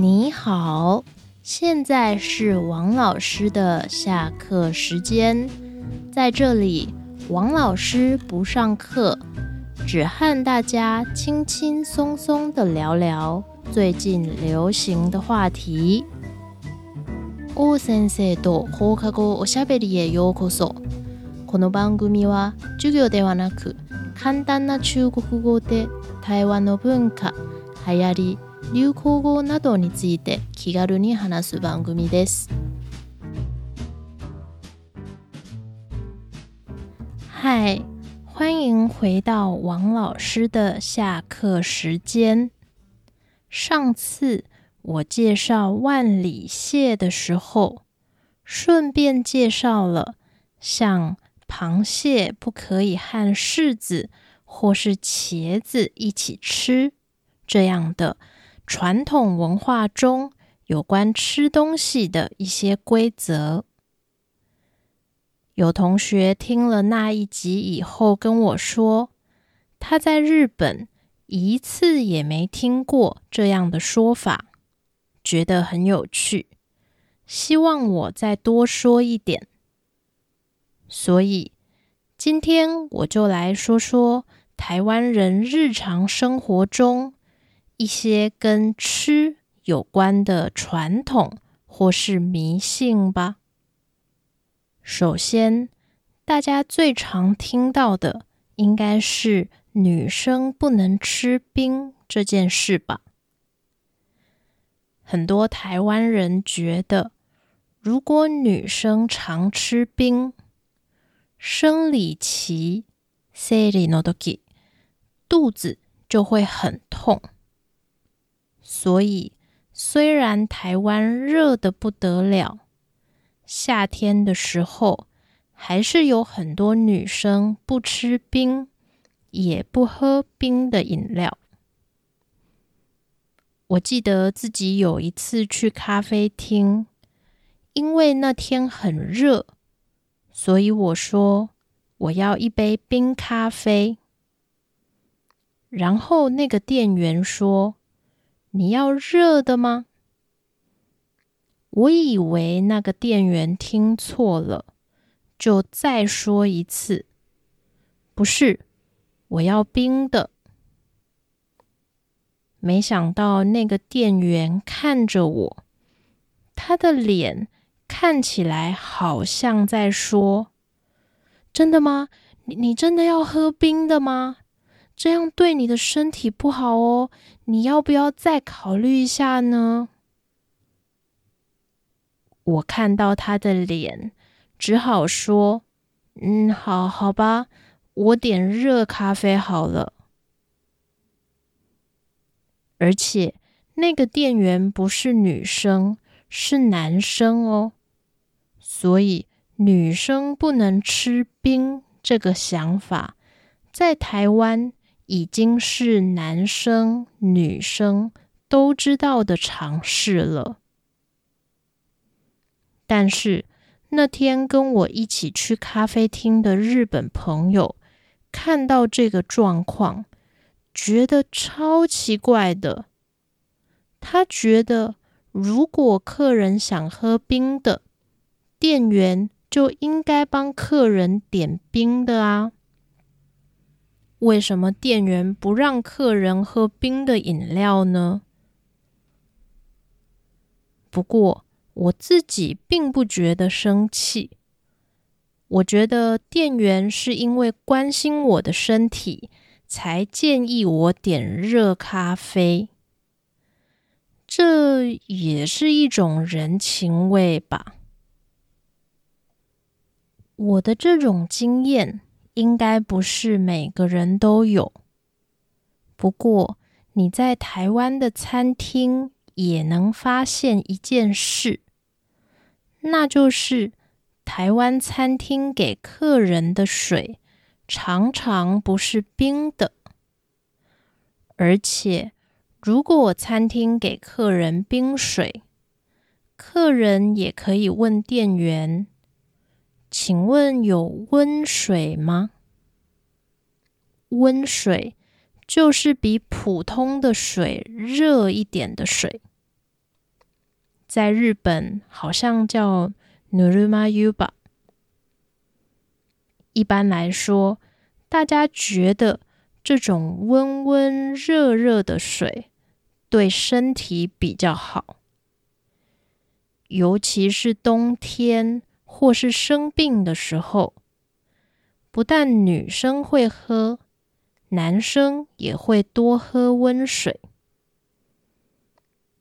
你好，现在是王老师的下课时间，在这里，王老师不上课，只和大家轻轻松松的聊聊最近流行的话题。先生とおしゃべりへようこそ。この番組は授業ではなく、簡単な中国語で台湾の文化流行。流行語どについて気軽に話す番組です。嗨，欢迎回到王老师的下课时间。上次我介绍万里蟹的时候，顺便介绍了像螃蟹不可以和柿子或是茄子一起吃这样的。传统文化中有关吃东西的一些规则，有同学听了那一集以后跟我说，他在日本一次也没听过这样的说法，觉得很有趣，希望我再多说一点。所以今天我就来说说台湾人日常生活中。一些跟吃有关的传统或是迷信吧。首先，大家最常听到的应该是女生不能吃冰这件事吧。很多台湾人觉得，如果女生常吃冰，生理期，肚子就会很痛。所以，虽然台湾热得不得了，夏天的时候，还是有很多女生不吃冰，也不喝冰的饮料。我记得自己有一次去咖啡厅，因为那天很热，所以我说我要一杯冰咖啡。然后那个店员说。你要热的吗？我以为那个店员听错了，就再说一次，不是，我要冰的。没想到那个店员看着我，他的脸看起来好像在说：“真的吗？你你真的要喝冰的吗？”这样对你的身体不好哦，你要不要再考虑一下呢？我看到他的脸，只好说：“嗯，好好吧，我点热咖啡好了。”而且那个店员不是女生，是男生哦，所以女生不能吃冰这个想法，在台湾。已经是男生女生都知道的常识了。但是那天跟我一起去咖啡厅的日本朋友看到这个状况，觉得超奇怪的。他觉得，如果客人想喝冰的，店员就应该帮客人点冰的啊。为什么店员不让客人喝冰的饮料呢？不过我自己并不觉得生气，我觉得店员是因为关心我的身体，才建议我点热咖啡。这也是一种人情味吧。我的这种经验。应该不是每个人都有。不过你在台湾的餐厅也能发现一件事，那就是台湾餐厅给客人的水常常不是冰的。而且，如果我餐厅给客人冰水，客人也可以问店员。请问有温水吗？温水就是比普通的水热一点的水，在日本好像叫 n u u u 一般来说，大家觉得这种温温热热的水对身体比较好，尤其是冬天。或是生病的时候，不但女生会喝，男生也会多喝温水。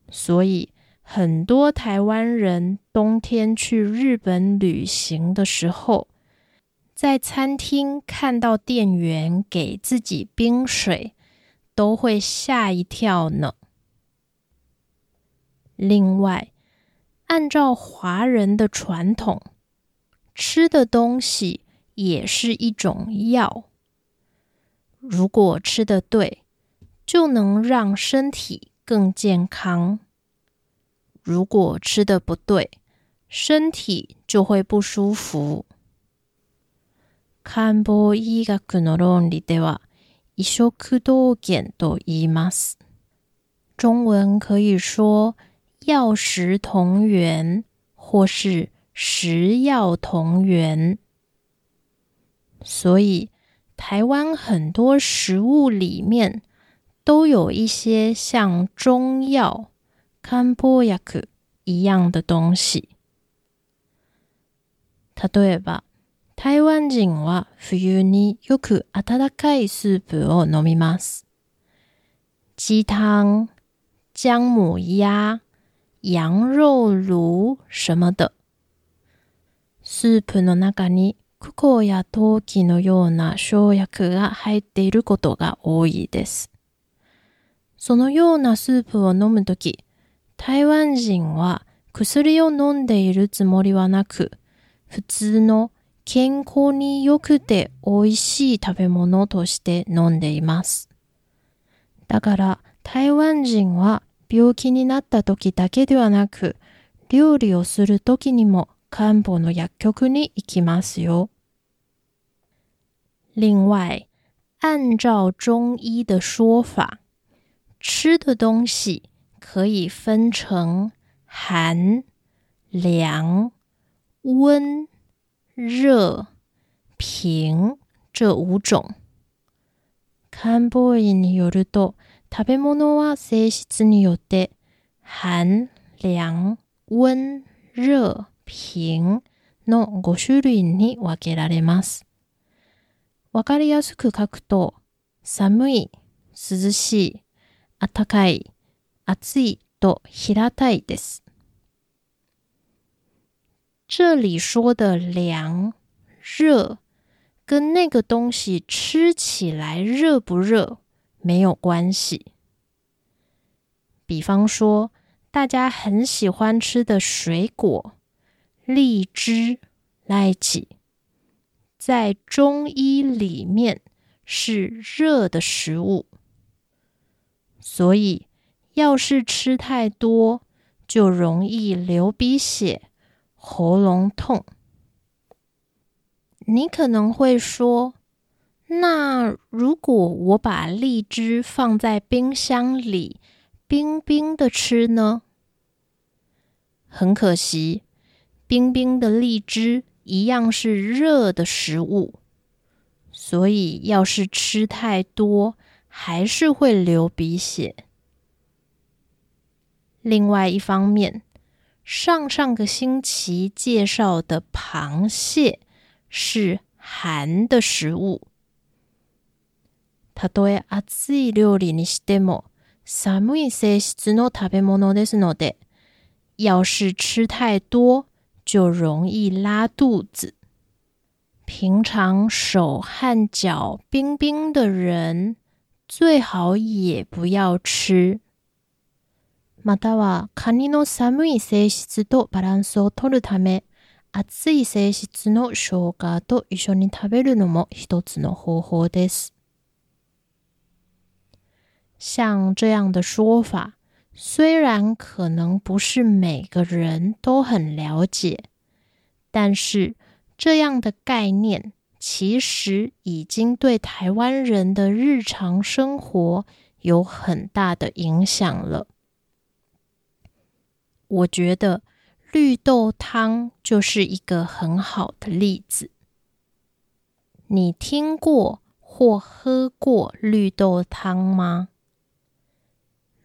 所以，很多台湾人冬天去日本旅行的时候，在餐厅看到店员给自己冰水，都会吓一跳呢。另外，按照华人的传统。吃的东西也是一种药，如果吃的对，就能让身体更健康；如果吃的不对，身体就会不舒服。漢方医学の論理では、医食同源と言います。中文可以说“药食同源”或是。食药同源，所以台湾很多食物里面都有一些像中药漢方雅克一样的东西。例えば、台湾人は冬によく温かいスープを飲みます。鸡汤、姜母鸭、羊肉炉什么的。スープの中にクコや陶器のような生薬が入っていることが多いです。そのようなスープを飲むとき、台湾人は薬を飲んでいるつもりはなく、普通の健康に良くて美味しい食べ物として飲んでいます。だから台湾人は病気になった時だけではなく、料理をする時にも看不の薬局に行きますよ。哟！另外，按照中医的说法，吃的东西可以分成寒、凉、温、热、平这五种。看不因有的多，他被莫诺娃说子女有的寒、凉、温、热。品の5種類に分けられます。わかりやすく書くと、寒い、涼しい、暖かい、暑いと平たいです。这里说的凉、热跟那个东西吃起来热不热没有关系。比方说，大家很喜欢吃的水果，荔枝来一起，在中医里面是热的食物，所以要是吃太多，就容易流鼻血、喉咙痛。你可能会说，那如果我把荔枝放在冰箱里，冰冰的吃呢？很可惜。冰冰的荔枝一样是热的食物，所以要是吃太多，还是会流鼻血。另外一方面，上上个星期介绍的螃蟹是寒的食物，例え呀阿兹六零尼西 demo s a 要是吃太多。就容易拉肚子。平常手和脚冰冰的人，最好也不要吃。または、カニの寒い性質とバランスを取るため、暑い性質の生姜と一緒に食べるのも一つの方法です。像这样的说法。虽然可能不是每个人都很了解，但是这样的概念其实已经对台湾人的日常生活有很大的影响了。我觉得绿豆汤就是一个很好的例子。你听过或喝过绿豆汤吗？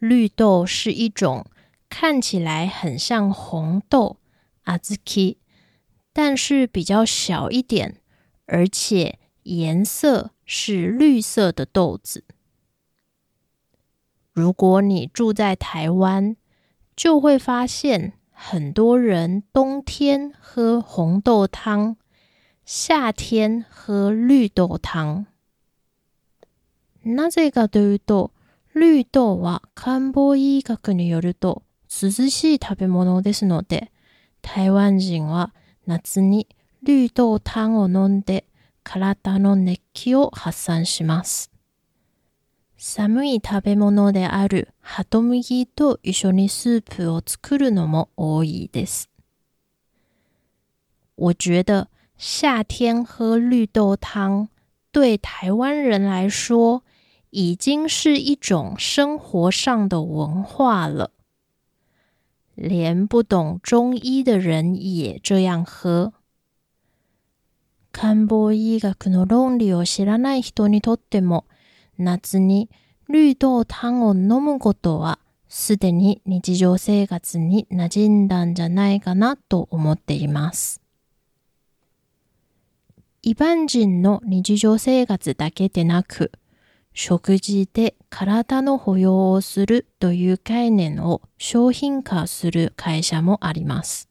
绿豆是一种看起来很像红豆阿紫皮，但是比较小一点，而且颜色是绿色的豆子。如果你住在台湾，就会发现很多人冬天喝红豆汤，夏天喝绿豆汤。那这个绿豆。ルーは漢方医学によると涼しい食べ物ですので、台湾人は夏にルー豆炭を飲んで体の熱気を発散します。寒い食べ物であるハトムギと一緒にスープを作るのも多いです。我觉得夏天喝绿豆汤对台湾人来说已经是一种生活上的文化了。连不懂中医的人也这样喝。漢方医学の論理を知らない人にとっても、夏に绿豆汤を飲むことは、すでに日常生活に馴染んだんじゃないかなと思っています。一般人の日常生活だけでなく、食事で体の保養をするという概念を商品化する会社もあります。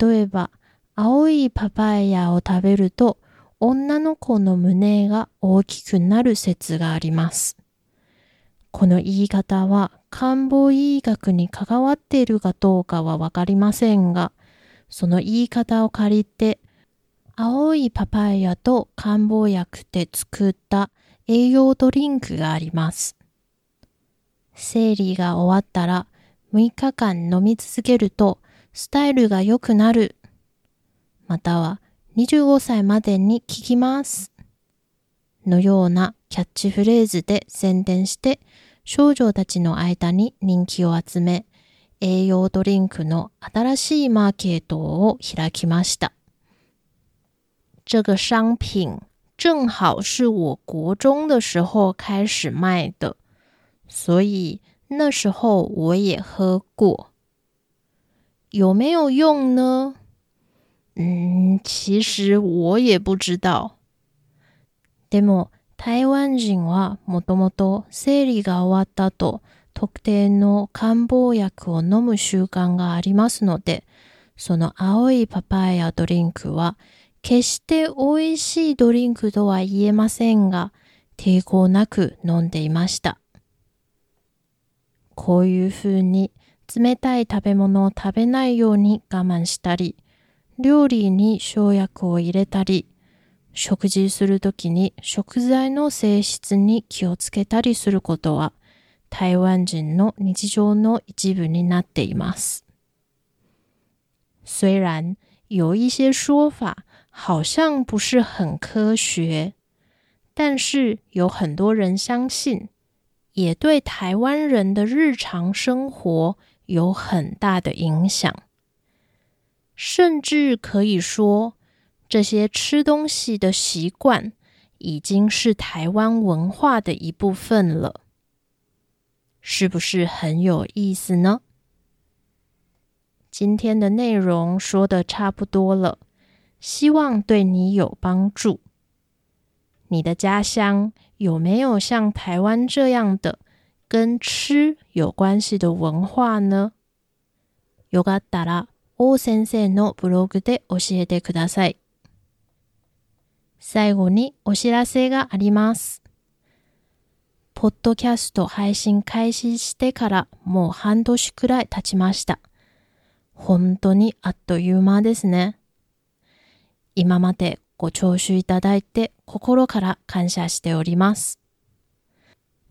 例えば、青いパパイヤを食べると女の子の胸が大きくなる説があります。この言い方は漢方医学に関わっているかどうかはわかりませんが、その言い方を借りて、青いパパイヤと漢方薬で作った栄養ドリンクがあります。生理が終わったら6日間飲み続けるとスタイルが良くなる。または25歳までに効きます。のようなキャッチフレーズで宣伝して少女たちの間に人気を集め栄養ドリンクの新しいマーケットを開きました。这个商品正好是我国中的时候开始卖的，所以那时候我也喝过。有没有用呢？嗯，其实我也不知道。でも台湾人はもともと生理が終わった後、特定の漢方薬を飲む習慣がありますので、その青いパパイヤドリンクは。決して美味しいドリンクとは言えませんが、抵抗なく飲んでいました。こういう風に冷たい食べ物を食べないように我慢したり、料理に生薬を入れたり、食事するときに食材の性質に気をつけたりすることは、台湾人の日常の一部になっています。虽然有一些说法好像不是很科学，但是有很多人相信，也对台湾人的日常生活有很大的影响。甚至可以说，这些吃东西的习惯已经是台湾文化的一部分了。是不是很有意思呢？今天的内容说的差不多了。希望对你有帮助。你的家乡有没有像台湾这样的跟吃有关系的文化呢？よかったら、王先生のブログで教えてください。最後にお知らせがあります。ポッドキャスト配信開始してからもう半年くらい経ちました。本当にあっという間ですね。今までご聴取いただいて心から感謝しております。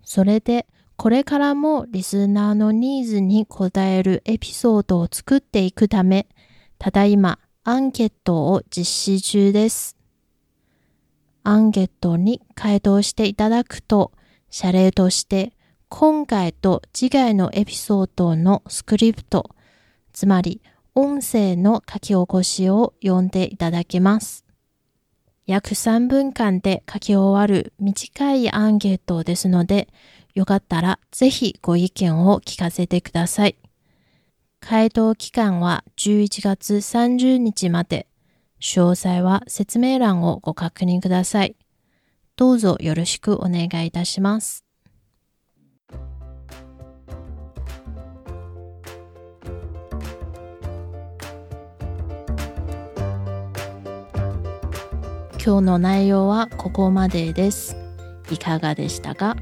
それで、これからもリスナーのニーズに応えるエピソードを作っていくため、ただいまアンケートを実施中です。アンケートに回答していただくと、謝礼として今回と次回のエピソードのスクリプト、つまり音声の書き起こしを読んでいただけます。約3分間で書き終わる短いアンケートですので、よかったらぜひご意見を聞かせてください。回答期間は11月30日まで。詳細は説明欄をご確認ください。どうぞよろしくお願いいたします。今日の内容はここまでです。いかがでしたか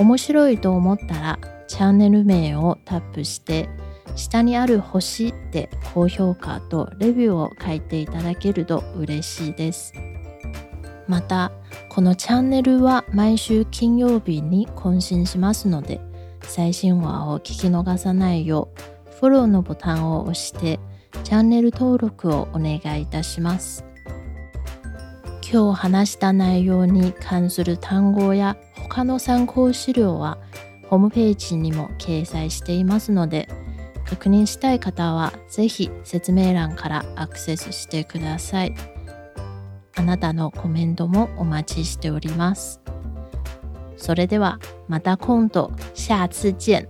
面白いと思ったらチャンネル名をタップして下にある星で高評価とレビューを書いていただけると嬉しいです。またこのチャンネルは毎週金曜日に更新しますので最新話を聞き逃さないようフォローのボタンを押してチャンネル登録をお願いいたします。今日話した内容に関する単語や他の参考資料はホームページにも掲載していますので確認したい方は是非説明欄からアクセスしてくださいあなたのコメントもお待ちしておりますそれではまた今度下次見